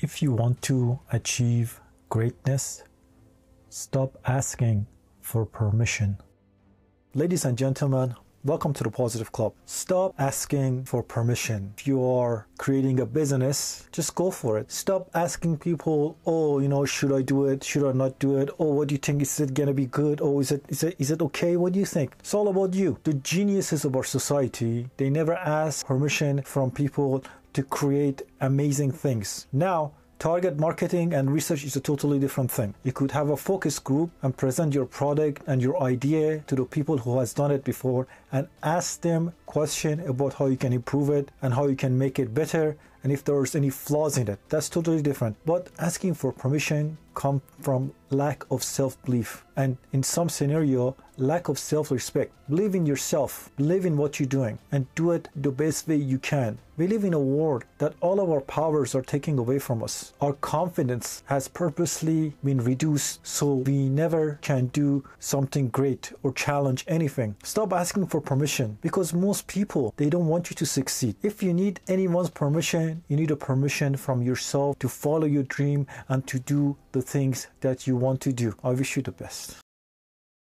If you want to achieve greatness, stop asking for permission. Ladies and gentlemen, welcome to the Positive Club. Stop asking for permission. If you are creating a business, just go for it. Stop asking people, oh, you know, should I do it? Should I not do it? Oh, what do you think? Is it gonna be good? Oh, is it is it is it okay? What do you think? It's all about you. The geniuses of our society, they never ask permission from people to create amazing things. Now, Target marketing and research is a totally different thing. You could have a focus group and present your product and your idea to the people who has done it before and ask them question about how you can improve it and how you can make it better and if there's any flaws in it. That's totally different. But asking for permission come from lack of self-belief and in some scenario lack of self-respect. Believe in yourself, believe in what you're doing and do it the best way you can. We live in a world that all of our powers are taking away from us. Our confidence has purposely been reduced so we never can do something great or challenge anything. Stop asking for permission because most people they don't want you to succeed. If you need anyone's permission, you need a permission from yourself to follow your dream and to do the things that you want to do. I wish you the best.